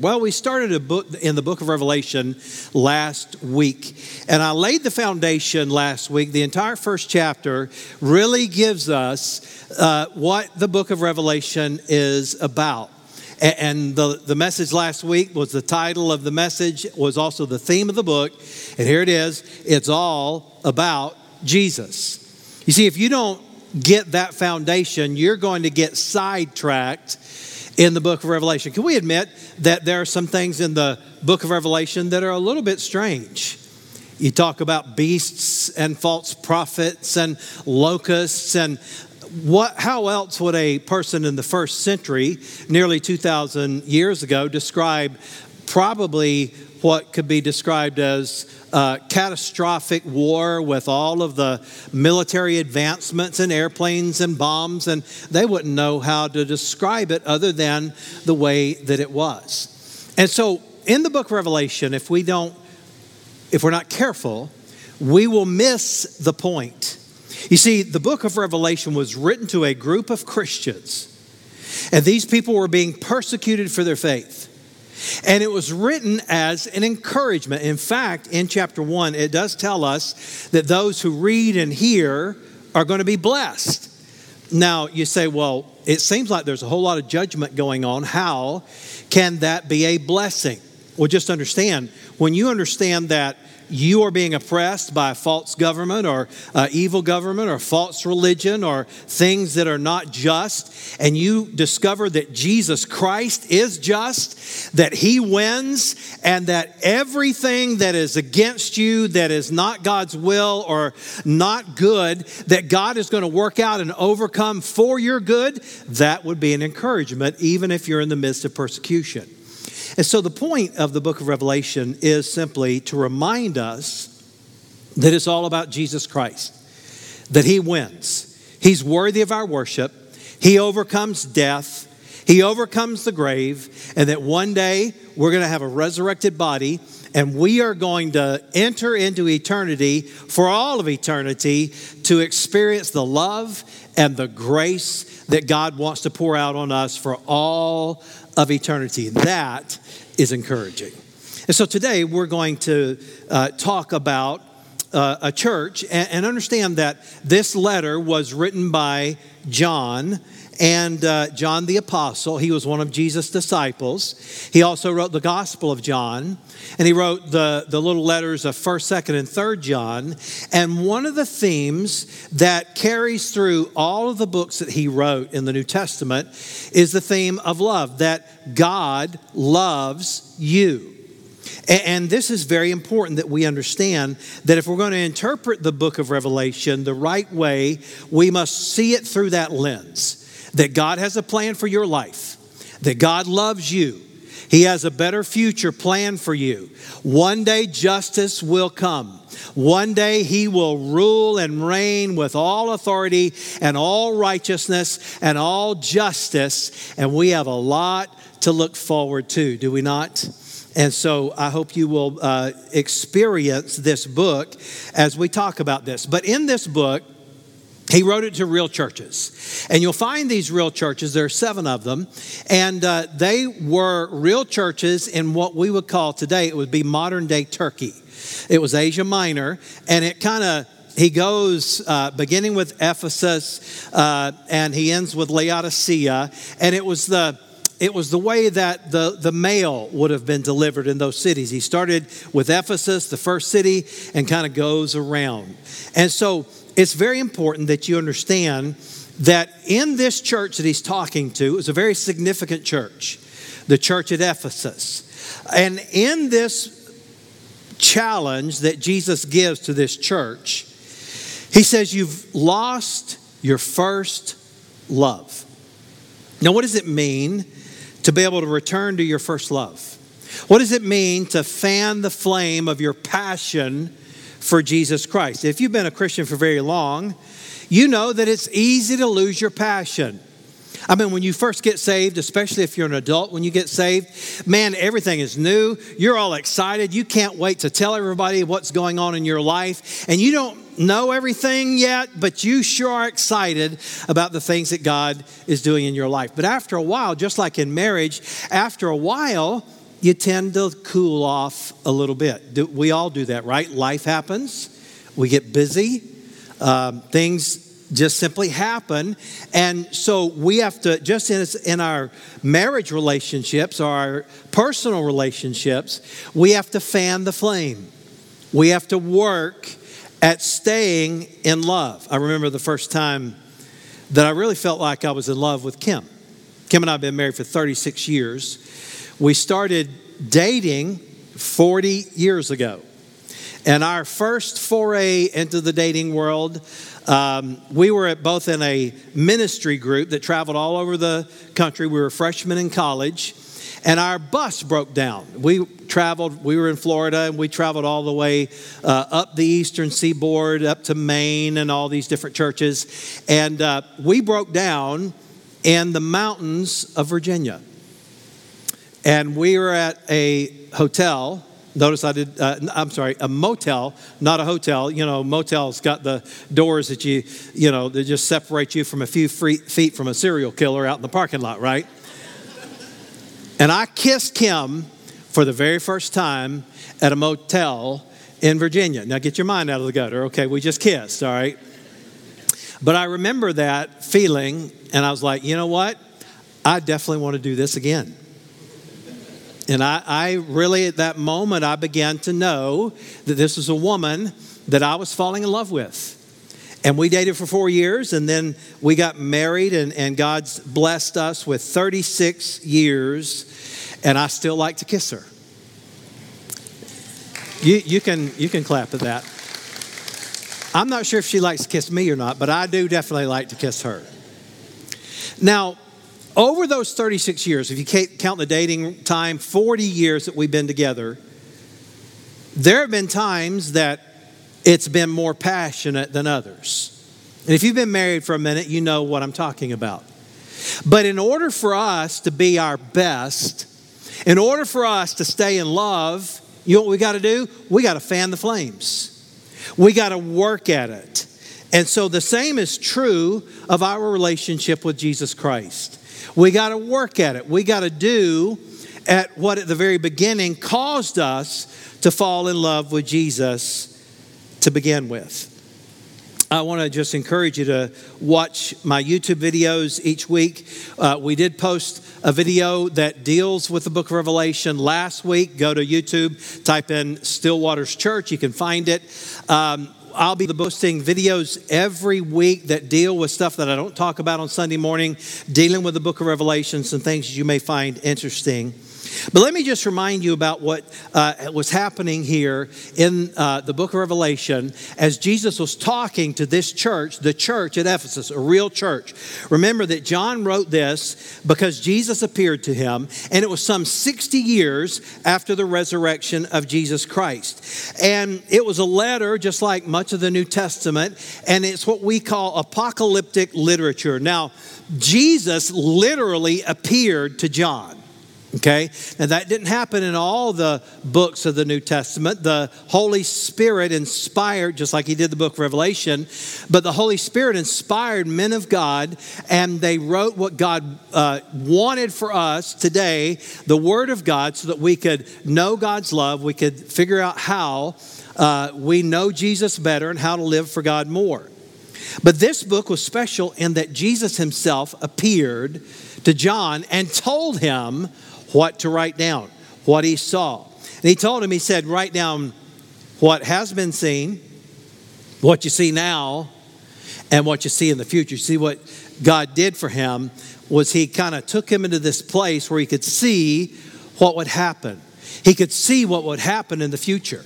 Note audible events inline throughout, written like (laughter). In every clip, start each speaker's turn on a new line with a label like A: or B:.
A: Well, we started a book in the book of Revelation last week, and I laid the foundation last week. The entire first chapter really gives us uh, what the book of Revelation is about. And the, the message last week was the title of the message, was also the theme of the book. And here it is it's all about Jesus. You see, if you don't get that foundation, you're going to get sidetracked in the book of Revelation. Can we admit that there are some things in the book of Revelation that are a little bit strange? You talk about beasts and false prophets and locusts and what how else would a person in the first century nearly 2000 years ago describe probably what could be described as uh, catastrophic war with all of the military advancements and airplanes and bombs, and they wouldn't know how to describe it other than the way that it was. And so, in the book of Revelation, if we don't, if we're not careful, we will miss the point. You see, the book of Revelation was written to a group of Christians, and these people were being persecuted for their faith. And it was written as an encouragement. In fact, in chapter one, it does tell us that those who read and hear are going to be blessed. Now, you say, well, it seems like there's a whole lot of judgment going on. How can that be a blessing? Well, just understand when you understand that you are being oppressed by a false government or uh, evil government or false religion or things that are not just, and you discover that Jesus Christ is just, that He wins, and that everything that is against you, that is not God's will or not good, that God is going to work out and overcome for your good, that would be an encouragement, even if you're in the midst of persecution. And so the point of the book of Revelation is simply to remind us that it's all about Jesus Christ, that He wins. He's worthy of our worship, He overcomes death. He overcomes the grave, and that one day we're going to have a resurrected body, and we are going to enter into eternity for all of eternity to experience the love and the grace that God wants to pour out on us for all of eternity. That is encouraging. And so today we're going to uh, talk about uh, a church and, and, understand that this letter was written by John and uh, John the Apostle. He was one of Jesus' disciples. He also wrote the Gospel of John, and he wrote the, the little letters of 1st, 2nd, and 3rd John. And one of the themes that carries through all of the books that he wrote in the New Testament is the theme of love, that God loves you. And this is very important that we understand that if we're going to interpret the book of Revelation the right way, we must see it through that lens that God has a plan for your life, that God loves you. He has a better future plan for you. One day justice will come. One day he will rule and reign with all authority and all righteousness and all justice. And we have a lot to look forward to, do we not? And so I hope you will uh, experience this book as we talk about this. But in this book, he wrote it to real churches. And you'll find these real churches, there are seven of them, and uh, they were real churches in what we would call today, it would be modern day Turkey. It was Asia Minor, and it kind of he goes uh, beginning with Ephesus uh, and he ends with Laodicea, and it was the it was the way that the, the mail would have been delivered in those cities. He started with Ephesus, the first city, and kind of goes around. And so it's very important that you understand that in this church that he's talking to is a very significant church, the church at Ephesus. And in this challenge that Jesus gives to this church, he says, You've lost your first love. Now, what does it mean to be able to return to your first love? What does it mean to fan the flame of your passion for Jesus Christ. If you've been a Christian for very long, you know that it's easy to lose your passion. I mean, when you first get saved, especially if you're an adult, when you get saved, man, everything is new. You're all excited. You can't wait to tell everybody what's going on in your life. And you don't know everything yet, but you sure are excited about the things that God is doing in your life. But after a while, just like in marriage, after a while, you tend to cool off a little bit. We all do that, right? Life happens, we get busy, um, things just simply happen. And so we have to, just in, in our marriage relationships or our personal relationships, we have to fan the flame. We have to work at staying in love. I remember the first time that I really felt like I was in love with Kim. Kim and I have been married for 36 years. We started dating 40 years ago. And our first foray into the dating world, um, we were both in a ministry group that traveled all over the country. We were freshmen in college, and our bus broke down. We traveled, we were in Florida, and we traveled all the way uh, up the eastern seaboard, up to Maine, and all these different churches. And uh, we broke down in the mountains of Virginia. And we were at a hotel. Notice I did, uh, I'm sorry, a motel, not a hotel. You know, motels got the doors that you, you know, that just separate you from a few feet from a serial killer out in the parking lot, right? and I kissed Kim for the very first time at a motel in Virginia. Now get your mind out of the gutter. Okay, we just kissed, all right? But I remember that feeling, and I was like, you know what? I definitely want to do this again. And I, I, really, at that moment, I began to know that this was a woman that I was falling in love with. And we dated for four years, and then we got married, and, and God's blessed us with 36 years, and I still like to kiss her. You, you, can, you can clap at that. I'm not sure if she likes to kiss me or not, but I do definitely like to kiss her. Now, over those 36 years, if you count the dating time, 40 years that we've been together, there have been times that it's been more passionate than others. And if you've been married for a minute, you know what I'm talking about. But in order for us to be our best, in order for us to stay in love, you know what we got to do? We got to fan the flames. We got to work at it. And so the same is true of our relationship with Jesus Christ. We got to work at it. We got to do at what at the very beginning caused us to fall in love with Jesus to begin with. I want to just encourage you to watch my YouTube videos each week. Uh, we did post a video that deals with the book of Revelation last week. Go to YouTube, type in Stillwaters Church, you can find it. Um, I'll be posting videos every week that deal with stuff that I don't talk about on Sunday morning, dealing with the book of Revelation, some things you may find interesting. But let me just remind you about what uh, was happening here in uh, the book of Revelation as Jesus was talking to this church, the church at Ephesus, a real church. Remember that John wrote this because Jesus appeared to him, and it was some 60 years after the resurrection of Jesus Christ. And it was a letter, just like much of the New Testament, and it's what we call apocalyptic literature. Now, Jesus literally appeared to John. Okay? Now, that didn't happen in all the books of the New Testament. The Holy Spirit inspired, just like He did the book of Revelation, but the Holy Spirit inspired men of God, and they wrote what God uh, wanted for us today, the Word of God, so that we could know God's love, we could figure out how uh, we know Jesus better and how to live for God more. But this book was special in that Jesus Himself appeared to John and told him what to write down, what he saw. And he told him, he said, write down what has been seen, what you see now, and what you see in the future. See what God did for him was he kind of took him into this place where he could see what would happen. He could see what would happen in the future.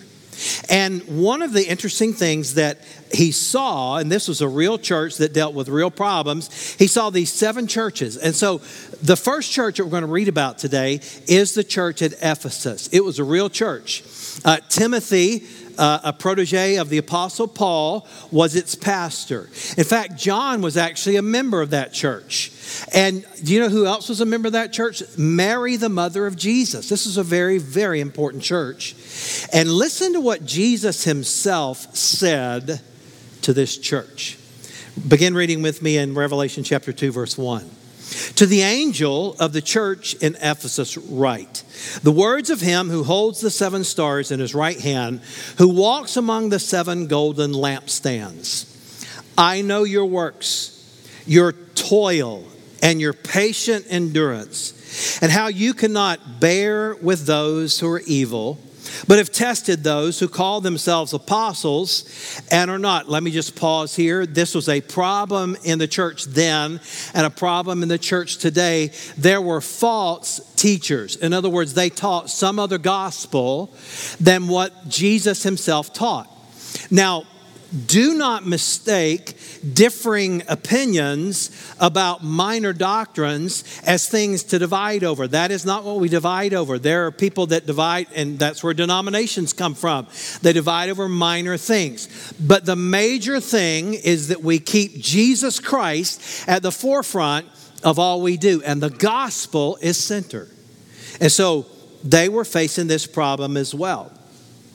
A: And one of the interesting things that he saw, and this was a real church that dealt with real problems, he saw these seven churches. And so the first church that we're going to read about today is the church at Ephesus. It was a real church. Uh, Timothy, uh, a protege of the Apostle Paul, was its pastor. In fact, John was actually a member of that church. And do you know who else was a member of that church? Mary, the mother of Jesus. This is a very, very important church. And listen to what Jesus himself said to this church. Begin reading with me in Revelation chapter 2, verse 1. To the angel of the church in Ephesus, write the words of him who holds the seven stars in his right hand, who walks among the seven golden lampstands. I know your works, your toil, and your patient endurance, and how you cannot bear with those who are evil but have tested those who call themselves apostles and are not. Let me just pause here. This was a problem in the church then and a problem in the church today. There were false teachers. In other words, they taught some other gospel than what Jesus himself taught. Now, do not mistake differing opinions about minor doctrines as things to divide over. That is not what we divide over. There are people that divide, and that's where denominations come from. They divide over minor things. But the major thing is that we keep Jesus Christ at the forefront of all we do, and the gospel is center. And so they were facing this problem as well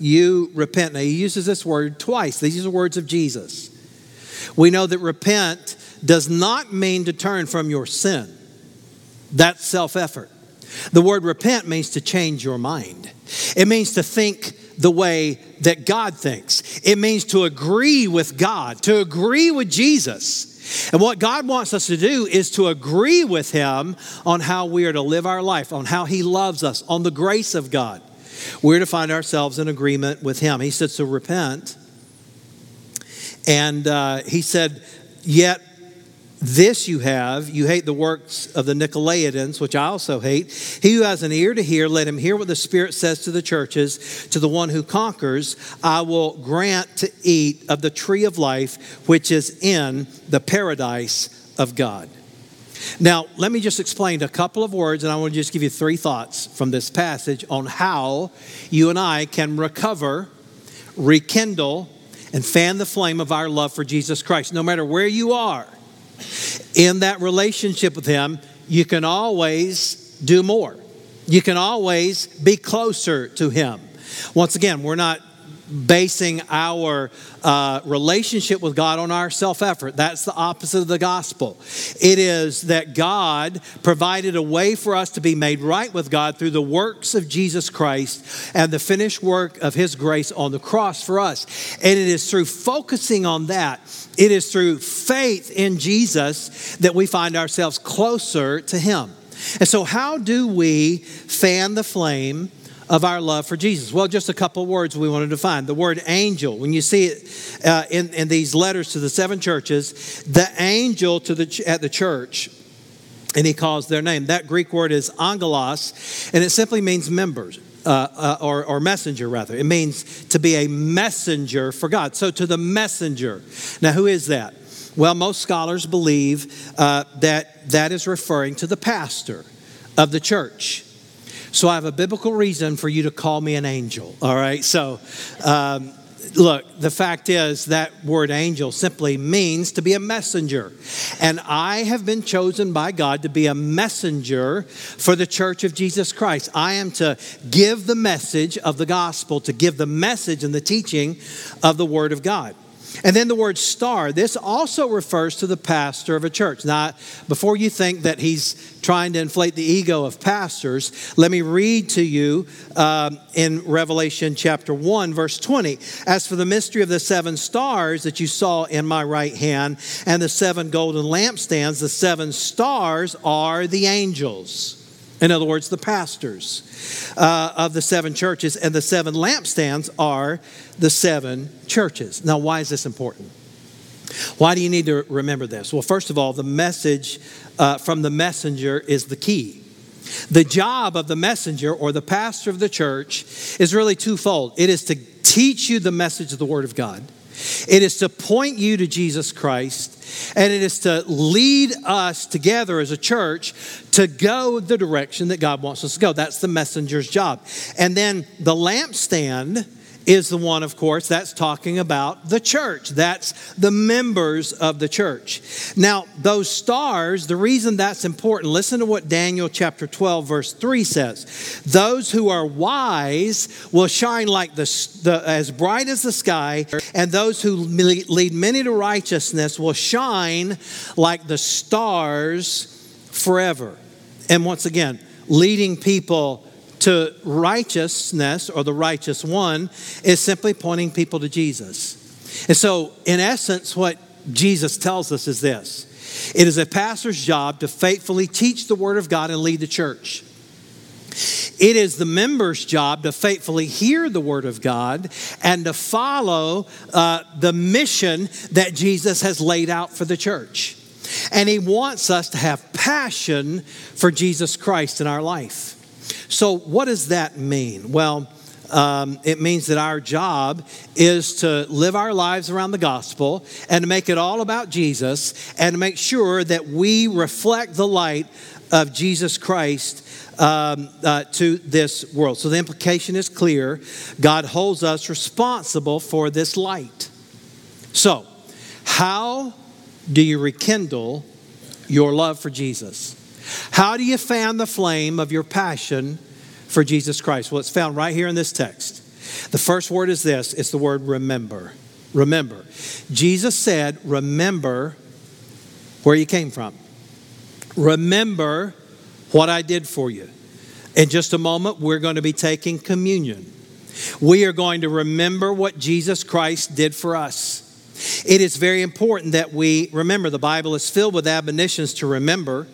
A: you repent. Now, he uses this word twice. These are words of Jesus. We know that repent does not mean to turn from your sin, that's self effort. The word repent means to change your mind, it means to think the way that God thinks, it means to agree with God, to agree with Jesus. And what God wants us to do is to agree with Him on how we are to live our life, on how He loves us, on the grace of God. We're to find ourselves in agreement with Him. He said, So repent. And uh, He said, Yet this you have, you hate the works of the Nicolaitans, which I also hate. He who has an ear to hear, let him hear what the Spirit says to the churches. To the one who conquers, I will grant to eat of the tree of life, which is in the paradise of God. Now, let me just explain a couple of words, and I want to just give you three thoughts from this passage on how you and I can recover, rekindle, and fan the flame of our love for Jesus Christ. No matter where you are in that relationship with Him, you can always do more. You can always be closer to Him. Once again, we're not basing our uh, relationship with God on our self effort. That's the opposite of the gospel. It is that God provided a way for us to be made right with God through the works of Jesus Christ and the finished work of His grace on the cross for us. And it is through focusing on that, it is through faith in Jesus that we find ourselves closer to Him. And so, how do we fan the flame? Of our love for Jesus? Well, just a couple words we want to define. The word angel, when you see it uh, in, in these letters to the seven churches, the angel to the, at the church, and he calls their name. That Greek word is angelos, and it simply means members. Uh, uh, or, or messenger, rather. It means to be a messenger for God. So, to the messenger. Now, who is that? Well, most scholars believe uh, that that is referring to the pastor of the church. So I have a biblical reason for you to call me an angel. All right. So, um, look, the fact is that word angel simply means to be a messenger. And I have been chosen by God to be a messenger for the church of Jesus Christ. I am to give the message of the gospel, to give the message and the teaching of the word of God. And then the word star, this also refers to the pastor of a church. Now, before you think that he's trying to inflate the ego of pastors, let me read to you um, in Revelation chapter 1, verse 20. As for the mystery of the seven stars that you saw in my right hand and the seven golden lampstands, the seven stars are the angels. In other words, the pastors uh, of the seven churches, and the seven lampstands are the seven churches. Now, why is this important? Why do you need to remember this? Well, first of all, the message uh, from the messenger is the key. The job of the messenger or the pastor of the church is really twofold it is to teach you the message of the Word of God It is to point you to Jesus Christ, and it is to lead us together as a church to go the direction that God wants us to go. That's the messenger's job. And then the lampstand is the one, of course, that's talking about the church. That's the members of the church. Now, those stars, the reason that's important, listen to what Daniel chapter 12, verse 3 says. Those who are wise will shine like the, the as bright as the sky, and those who lead many to righteousness will shine like the stars forever. And once again, leading people to righteousness or the righteous one is simply pointing people to Jesus. And so, in essence, what Jesus tells us is this it is a pastor's job to faithfully teach the Word of God and lead the church. It is the member's job to faithfully hear the Word of God and to follow uh, the mission that Jesus has laid out for the church. And He wants us to have passion for Jesus Christ in our life. So, what does that mean? Well, um, it means that our job is to live our lives around the gospel and to make it all about Jesus and to make sure that we reflect the light of Jesus Christ um, uh, to this world. So the implication is clear God holds us responsible for this light. So, how do you rekindle your love for Jesus? How do you fan the flame of your passion for Jesus Christ? Well, it's found right here in this text. The first word is this it's the word remember. Remember. Jesus said, Remember where you came from. Remember what I did for you. In just a moment, we're going to be taking communion. We are going to remember what Jesus Christ did for us. It is very important that we remember. The Bible is filled with admonitions to remember.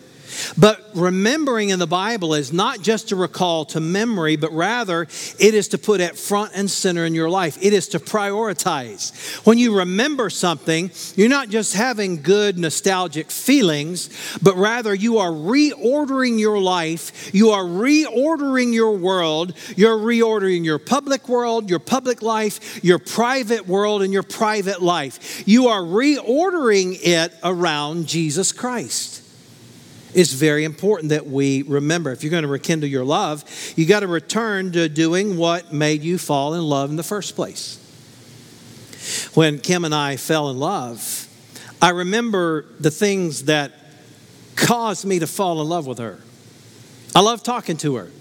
A: But remembering in the Bible is not just to recall to memory, but rather it is to put at front and center in your life. It is to prioritize. When you remember something, you're not just having good nostalgic feelings, but rather you are reordering your life, you are reordering your world, you're reordering your public world, your public life, your private world, and your private life. You are reordering it around Jesus Christ. It's very important that we remember. If you're going to rekindle your love, you got to return to doing what made you fall in love in the first place. When Kim and I fell in love, I remember the things that caused me to fall in love with her. I love talking to her.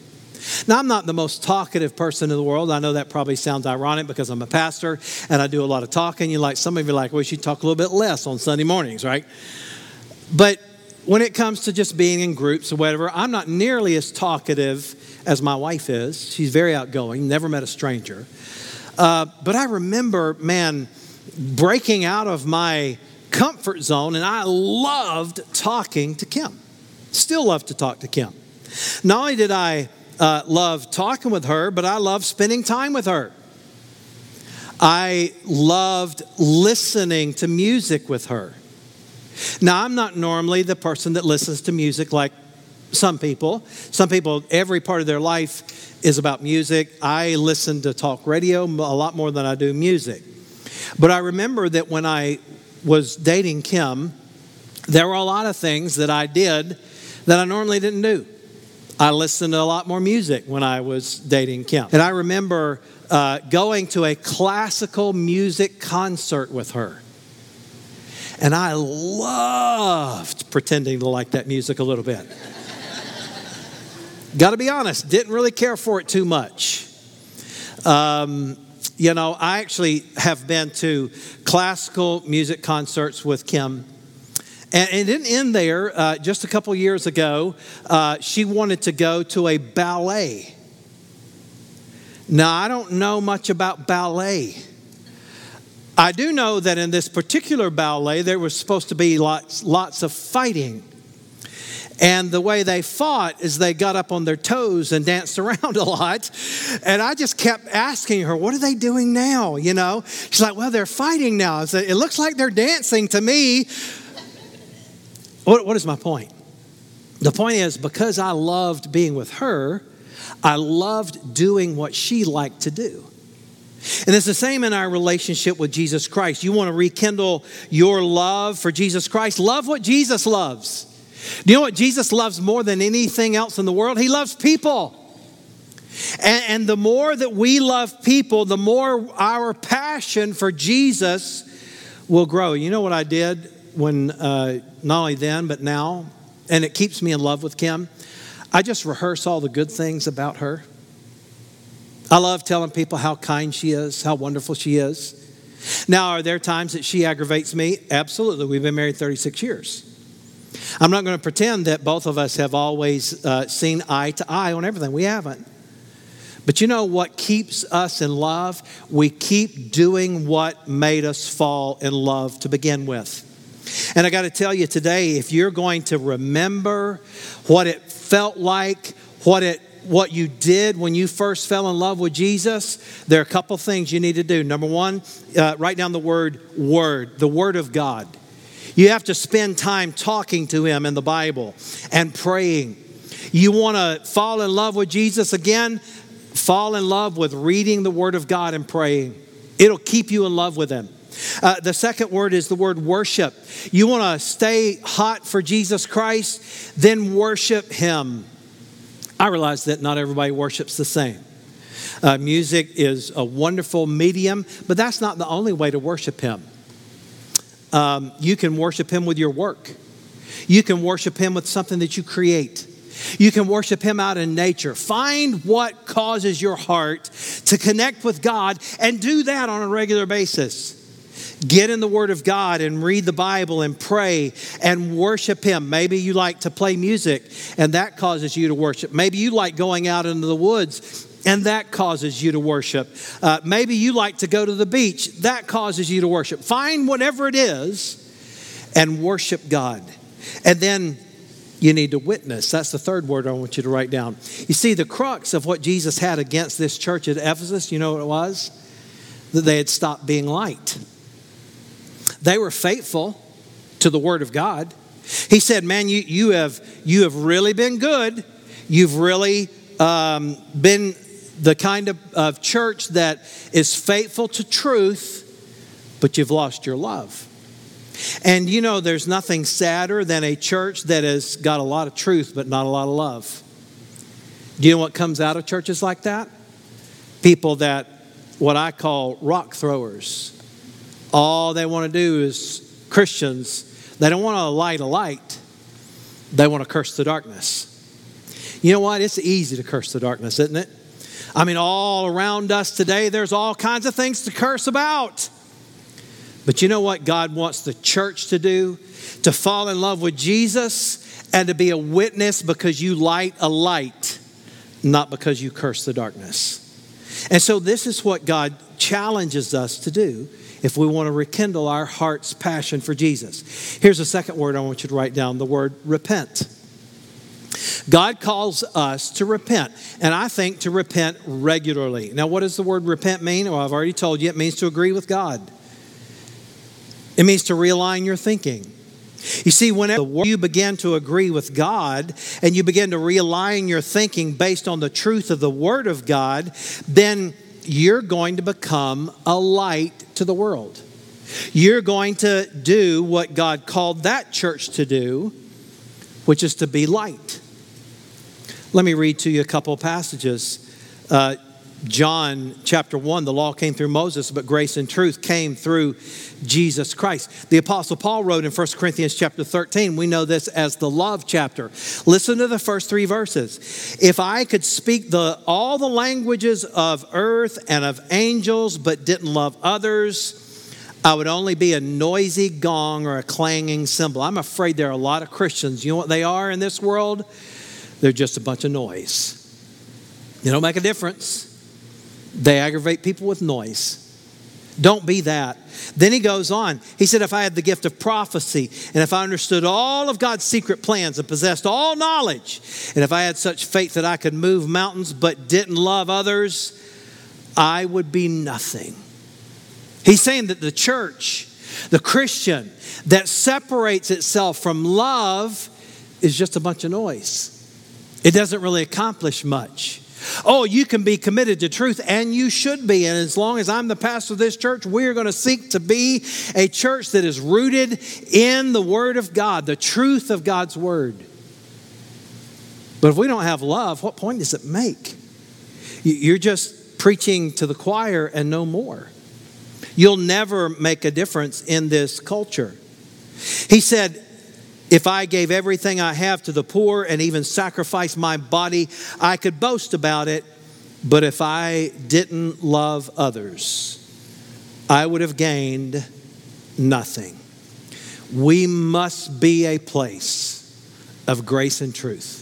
A: Now, I'm not the most talkative person in the world. I know that probably sounds ironic because I'm a pastor and I do a lot of talking. You like some of you like, well, you should talk a little bit less on Sunday mornings, right? But when it comes to just being in groups or whatever, I'm not nearly as talkative as my wife is. She's very outgoing, never met a stranger. Uh, but I remember, man, breaking out of my comfort zone, and I loved talking to Kim. Still love to talk to Kim. Not only did I uh, love talking with her, but I loved spending time with her. I loved listening to music with her. Now, I'm not normally the person that listens to music like some people. Some people, every part of their life is about music. I listen to talk radio a lot more than I do music. But I remember that when I was dating Kim, there were a lot of things that I did that I normally didn't do. I listened to a lot more music when I was dating Kim. And I remember uh, going to a classical music concert with her. And I loved pretending to like that music a little bit. Got to be honest, didn't really care for it too much. Um, you know, I actually have been to classical music concerts with Kim. And it didn't end there. Uh, just a couple years ago, uh, she wanted to go to a ballet. Now, I don't know much about ballet. I do know that in this particular ballet, there was supposed to be lots, lots of fighting. And the way they fought is they got up on their toes and danced (laughs) around a lot. And I just kept asking her, What are they doing now? You know, she's like, Well, they're fighting now. Said, It looks like they're dancing to me. What, what is my point? The point is, because I loved being with her, I loved doing what she liked to do. And it's the same in our relationship with Jesus Christ. You want to rekindle your love for Jesus Christ? Love what Jesus loves. Do you know what Jesus loves more than anything else in the world? He loves people. And, and the more that we love people, the more our passion for Jesus will grow. You know what I did when, uh, not only then, but now, and it keeps me in love with Kim? I just rehearse all the good things about her. I love telling people how kind she is, how wonderful she is. Now, are there times that she aggravates me? Absolutely. We've been married 36 years. I'm not going to pretend that both of us have always uh, seen eye to eye on everything. We haven't. But you know what keeps us in love? We keep doing what made us fall in love to begin with. And I got to tell you today, if you're going to remember what it felt like, what it what you did when you first fell in love with Jesus, there are a couple things you need to do. Number one, uh, write down the word word, the word of God. You have to spend time talking to Him in the Bible and praying. You want to fall in love with Jesus again? Fall in love with reading the Word of God and praying. It'll keep you in love with Him. Uh, the second word is the word worship. You want to stay hot for Jesus Christ, then worship Him. I realize that not everybody worships the same. Uh, music is a wonderful medium, but that's not the only way to worship Him. Um, you can worship Him with your work, you can worship Him with something that you create. You can worship Him out in nature. Find what causes your heart to connect with God and do that on a regular basis. Get in the Word of God and read the Bible and pray and worship Him. Maybe you like to play music and that causes you to worship. Maybe you like going out into the woods and that causes you to worship. Uh, maybe you like to go to the beach, that causes you to worship. Find whatever it is and worship God. And then you need to witness. That's the third word I want you to write down. You see, the crux of what Jesus had against this church at Ephesus, you know what it was? That they had stopped being light. They were faithful to the word of God. He said, Man, you, you, have, you have really been good. You've really um, been the kind of, of church that is faithful to truth, but you've lost your love. And you know, there's nothing sadder than a church that has got a lot of truth but not a lot of love. Do you know what comes out of churches like that? People that, what I call rock throwers. All they want to do is Christians, they don't want to light a light, they want to curse the darkness. You know what? It's easy to curse the darkness, isn't it? I mean, all around us today, there's all kinds of things to curse about. But you know what God wants the church to do? To fall in love with Jesus and to be a witness because you light a light, not because you curse the darkness. And so, this is what God challenges us to do if we want to rekindle our heart's passion for Jesus. Here's a second word I want you to write down the word repent. God calls us to repent, and I think to repent regularly. Now, what does the word repent mean? Well, I've already told you it means to agree with God, it means to realign your thinking. You see, whenever you begin to agree with God and you begin to realign your thinking based on the truth of the Word of God, then you're going to become a light to the world. You're going to do what God called that church to do, which is to be light. Let me read to you a couple passages. Uh, John chapter 1, the law came through Moses, but grace and truth came through Jesus Christ. The apostle Paul wrote in 1 Corinthians chapter 13, we know this as the love chapter. Listen to the first 3 verses. If I could speak the all the languages of earth and of angels but didn't love others, I would only be a noisy gong or a clanging cymbal. I'm afraid there are a lot of Christians. You know what they are in this world? They're just a bunch of noise. They don't make a difference. They aggravate people with noise. Don't be that. Then he goes on. He said, If I had the gift of prophecy, and if I understood all of God's secret plans and possessed all knowledge, and if I had such faith that I could move mountains but didn't love others, I would be nothing. He's saying that the church, the Christian that separates itself from love, is just a bunch of noise. It doesn't really accomplish much. Oh, you can be committed to truth, and you should be. And as long as I'm the pastor of this church, we are going to seek to be a church that is rooted in the Word of God, the truth of God's Word. But if we don't have love, what point does it make? You're just preaching to the choir and no more. You'll never make a difference in this culture. He said, if I gave everything I have to the poor and even sacrificed my body, I could boast about it. But if I didn't love others, I would have gained nothing. We must be a place of grace and truth.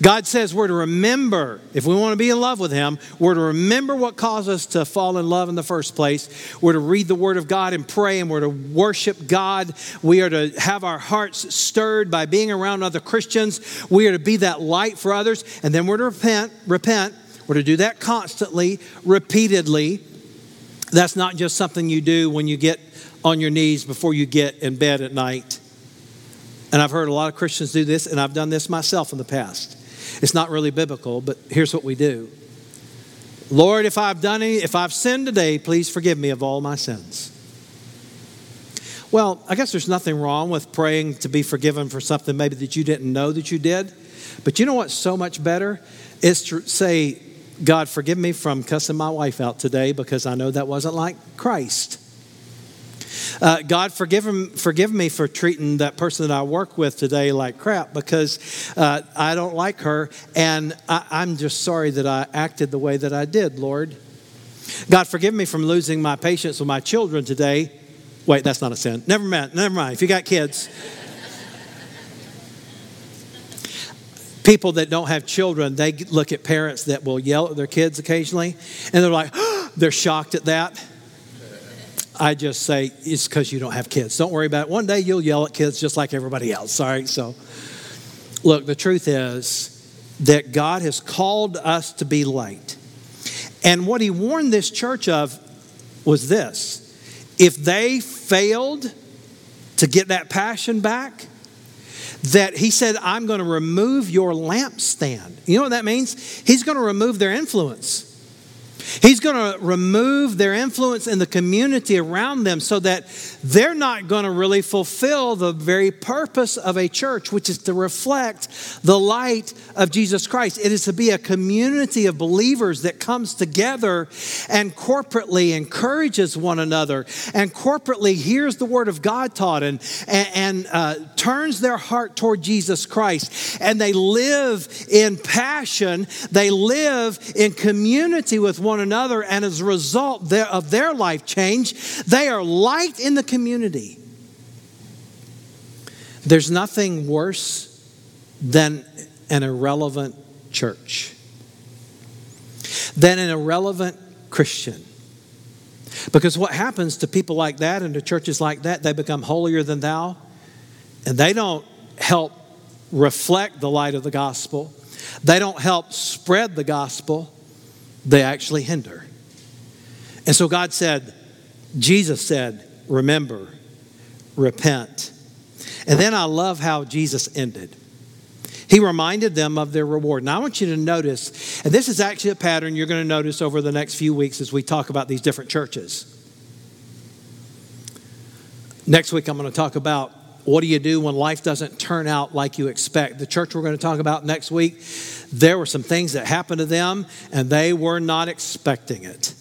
A: God says we're to remember, if we want to be in love with Him, we're to remember what caused us to fall in love in the first place. We're to read the Word of God and pray, and we're to worship God. We are to have our hearts stirred by being around other Christians. We are to be that light for others, and then we're to repent, repent. We're to do that constantly, repeatedly. That's not just something you do when you get on your knees before you get in bed at night. And I've heard a lot of Christians do this, and I've done this myself in the past. It's not really biblical, but here's what we do Lord, if I've done any, if I've sinned today, please forgive me of all my sins. Well, I guess there's nothing wrong with praying to be forgiven for something maybe that you didn't know that you did. But you know what's so much better? Is to say, God, forgive me from cussing my wife out today because I know that wasn't like Christ. Uh, God, forgive, him, forgive me for treating that person that I work with today like crap because uh, I don't like her, and I, I'm just sorry that I acted the way that I did, Lord. God, forgive me from losing my patience with my children today. Wait, that's not a sin. Never mind. Never mind. If you got kids, people that don't have children, they look at parents that will yell at their kids occasionally, and they're like, (gasps) they're shocked at that. I just say it's because you don't have kids. Don't worry about it. One day you'll yell at kids just like everybody else. All right. So, look, the truth is that God has called us to be light. And what he warned this church of was this if they failed to get that passion back, that he said, I'm going to remove your lampstand. You know what that means? He's going to remove their influence. He's going to remove their influence in the community around them so that they're not going to really fulfill the very purpose of a church, which is to reflect the light of Jesus Christ. It is to be a community of believers that comes together and corporately encourages one another and corporately hears the word of God taught and, and, and uh, turns their heart toward Jesus Christ. And they live in passion, they live in community with one another, and as a result of their life change, they are light in the community. There's nothing worse than an irrelevant church, than an irrelevant Christian. Because what happens to people like that and to churches like that, they become holier than thou, and they don't help reflect the light of the gospel. They don't help spread the gospel they actually hinder. And so God said, Jesus said, remember, repent. And then I love how Jesus ended. He reminded them of their reward. Now, I want you to notice, and this is actually a pattern you're going to notice over the next few weeks as we talk about these different churches. Next week, I'm going to talk about what do you do when life doesn't turn out like you expect? The church we're going to talk about next week, there were some things that happened to them and they were not expecting it.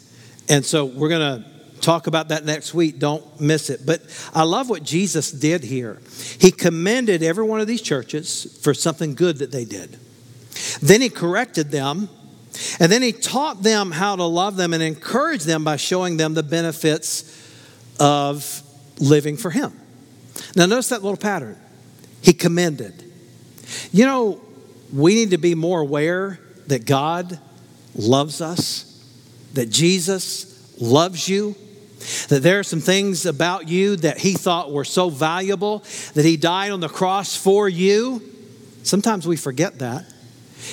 A: And so we're going to talk about that next week. Don't miss it. But I love what Jesus did here. He commended every one of these churches for something good that they did. Then he corrected them. And then he taught them how to love them and encourage them by showing them the benefits of living for him. Now, notice that little pattern. He commended. You know, we need to be more aware that God loves us, that Jesus loves you, that there are some things about you that He thought were so valuable that He died on the cross for you. Sometimes we forget that.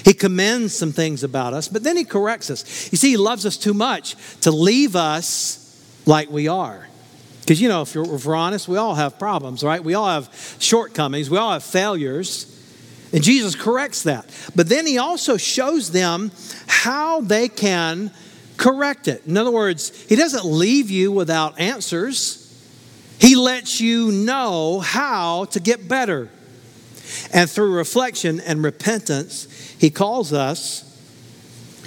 A: He commends some things about us, but then He corrects us. You see, He loves us too much to leave us like we are. Because, you know, if, if we're honest, we all have problems, right? We all have shortcomings, we all have failures. And Jesus corrects that. But then he also shows them how they can correct it. In other words, he doesn't leave you without answers, he lets you know how to get better. And through reflection and repentance, he calls us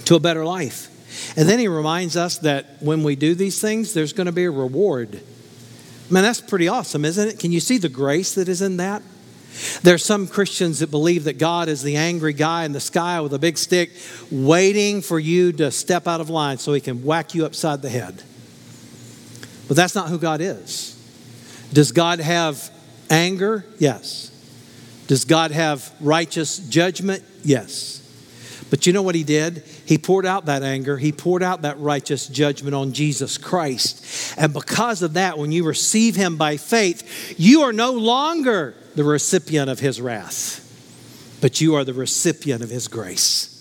A: to a better life. And then he reminds us that when we do these things, there's going to be a reward. Man, that's pretty awesome, isn't it? Can you see the grace that is in that? There are some Christians that believe that God is the angry guy in the sky with a big stick waiting for you to step out of line so he can whack you upside the head. But that's not who God is. Does God have anger? Yes. Does God have righteous judgment? Yes. But you know what he did? He poured out that anger, he poured out that righteous judgment on Jesus Christ. And because of that, when you receive him by faith, you are no longer the recipient of his wrath, but you are the recipient of his grace.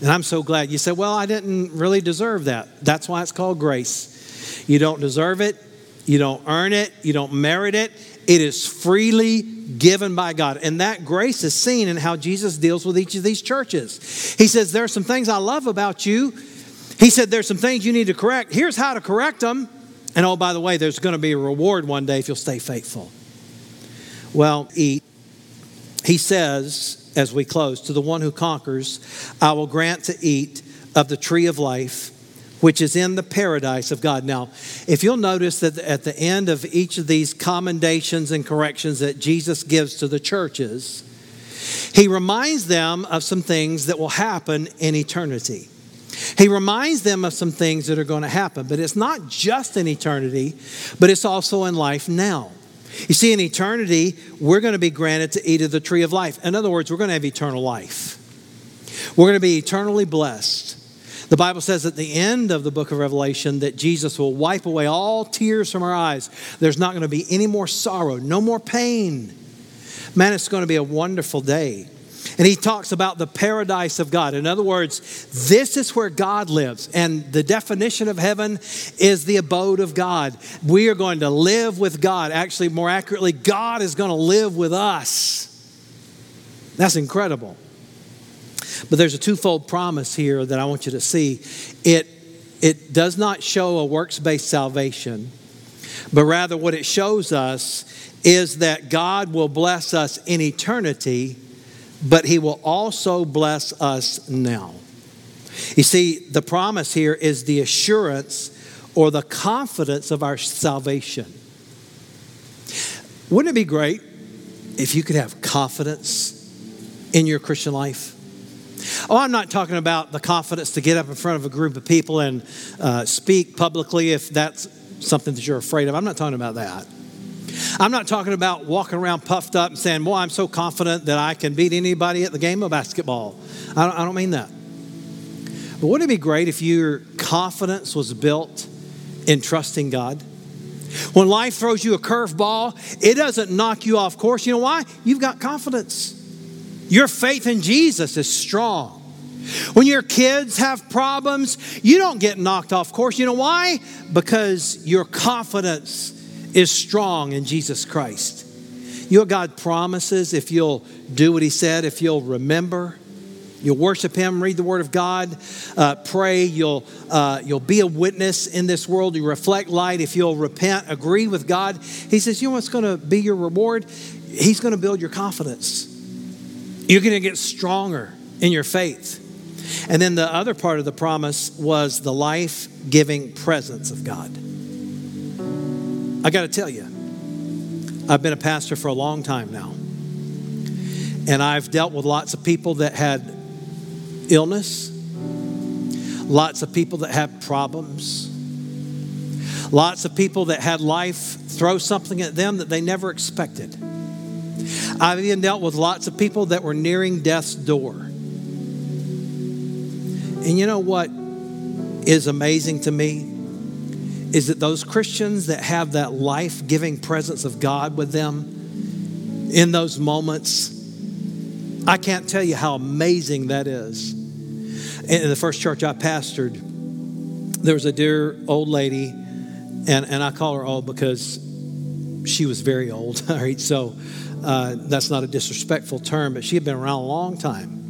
A: And I'm so glad you said, Well, I didn't really deserve that. That's why it's called grace. You don't deserve it, you don't earn it, you don't merit it. It is freely given by God. And that grace is seen in how Jesus deals with each of these churches. He says, There are some things I love about you. He said, There's some things you need to correct. Here's how to correct them. And oh, by the way, there's going to be a reward one day if you'll stay faithful. Well, eat. He says, as we close, to the one who conquers, I will grant to eat of the tree of life which is in the paradise of God. Now, if you'll notice that at the end of each of these commendations and corrections that Jesus gives to the churches, he reminds them of some things that will happen in eternity. He reminds them of some things that are going to happen, but it's not just in eternity, but it's also in life now. You see, in eternity, we're going to be granted to eat of the tree of life. In other words, we're going to have eternal life. We're going to be eternally blessed. The Bible says at the end of the book of Revelation that Jesus will wipe away all tears from our eyes. There's not going to be any more sorrow, no more pain. Man, it's going to be a wonderful day. And he talks about the paradise of God. In other words, this is where God lives. And the definition of heaven is the abode of God. We are going to live with God. Actually, more accurately, God is going to live with us. That's incredible. But there's a twofold promise here that I want you to see. It, it does not show a works based salvation, but rather what it shows us is that God will bless us in eternity, but He will also bless us now. You see, the promise here is the assurance or the confidence of our salvation. Wouldn't it be great if you could have confidence in your Christian life? Oh, I'm not talking about the confidence to get up in front of a group of people and uh, speak publicly if that's something that you're afraid of. I'm not talking about that. I'm not talking about walking around puffed up and saying, Well, I'm so confident that I can beat anybody at the game of basketball. I don't, I don't mean that. But wouldn't it be great if your confidence was built in trusting God? When life throws you a curveball, it doesn't knock you off course. You know why? You've got confidence. Your faith in Jesus is strong. When your kids have problems, you don't get knocked off course. You know why? Because your confidence is strong in Jesus Christ. You know God promises if you'll do what He said, if you'll remember, you'll worship Him, read the Word of God, uh, pray, you'll, uh, you'll be a witness in this world, you reflect light, if you'll repent, agree with God. He says, You know what's going to be your reward? He's going to build your confidence. You're going to get stronger in your faith. And then the other part of the promise was the life giving presence of God. I got to tell you, I've been a pastor for a long time now. And I've dealt with lots of people that had illness, lots of people that had problems, lots of people that had life throw something at them that they never expected. I've even dealt with lots of people that were nearing death's door. And you know what is amazing to me? Is that those Christians that have that life giving presence of God with them in those moments, I can't tell you how amazing that is. In the first church I pastored, there was a dear old lady, and, and I call her old because she was very old, (laughs) all right? So uh, that's not a disrespectful term, but she had been around a long time.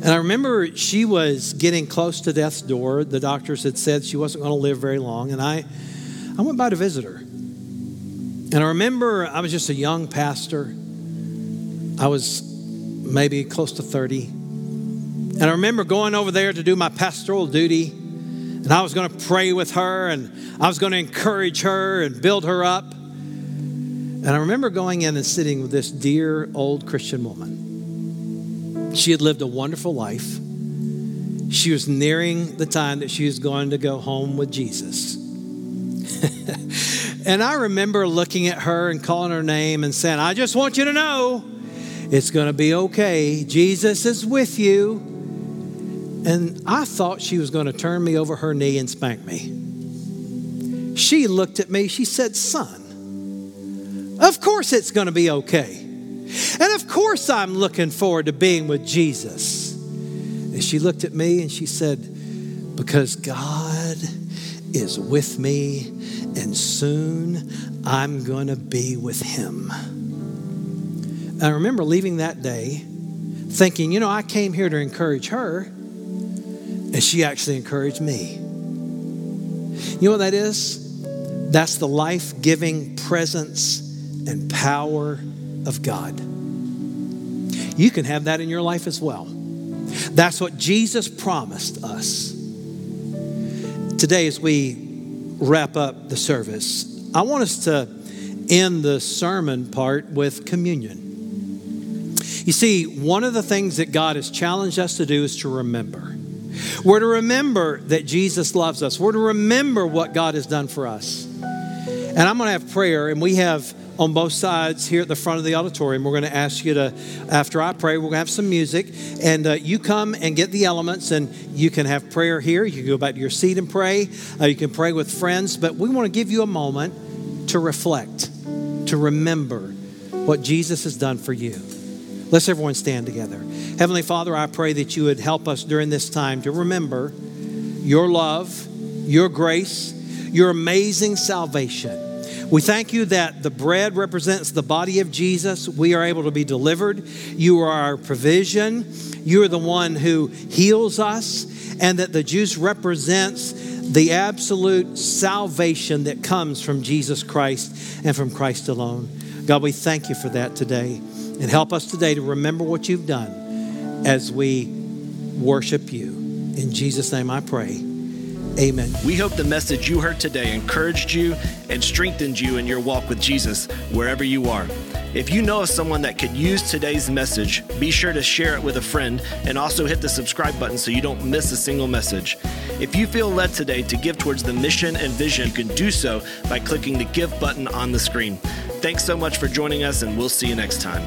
A: And I remember she was getting close to death's door. The doctors had said she wasn't going to live very long. And I, I went by to visit her. And I remember I was just a young pastor. I was maybe close to 30. And I remember going over there to do my pastoral duty. And I was going to pray with her and I was going to encourage her and build her up. And I remember going in and sitting with this dear old Christian woman. She had lived a wonderful life. She was nearing the time that she was going to go home with Jesus. (laughs) and I remember looking at her and calling her name and saying, I just want you to know it's going to be okay. Jesus is with you. And I thought she was going to turn me over her knee and spank me. She looked at me, she said, Son, of course, it's going to be okay. And of course, I'm looking forward to being with Jesus. And she looked at me and she said, Because God is with me, and soon I'm going to be with Him. And I remember leaving that day thinking, you know, I came here to encourage her, and she actually encouraged me. You know what that is? That's the life giving presence and power of God. You can have that in your life as well. That's what Jesus promised us. Today, as we wrap up the service, I want us to end the sermon part with communion. You see, one of the things that God has challenged us to do is to remember. We're to remember that Jesus loves us. We're to remember what God has done for us. And I'm going to have prayer, and we have on both sides here at the front of the auditorium. We're going to ask you to, after I pray, we're going to have some music, and uh, you come and get the elements, and you can have prayer here. You can go back to your seat and pray. Uh, you can pray with friends, but we want to give you a moment to reflect, to remember what Jesus has done for you. Let's everyone stand together. Heavenly Father, I pray that you would help us during this time to remember your love, your grace, your amazing salvation. We thank you that the bread represents the body of Jesus. We are able to be delivered. You are our provision. You are the one who heals us, and that the juice represents the absolute salvation that comes from Jesus Christ and from Christ alone. God, we thank you for that today. And help us today to remember what you've done as we worship you. In Jesus' name I pray. Amen.
B: We hope the message you heard today encouraged you and strengthened you in your walk with Jesus wherever you are. If you know of someone that could use today's message, be sure to share it with a friend and also hit the subscribe button so you don't miss a single message. If you feel led today to give towards the mission and vision, you can do so by clicking the give button on the screen. Thanks so much for joining us, and we'll see you next time.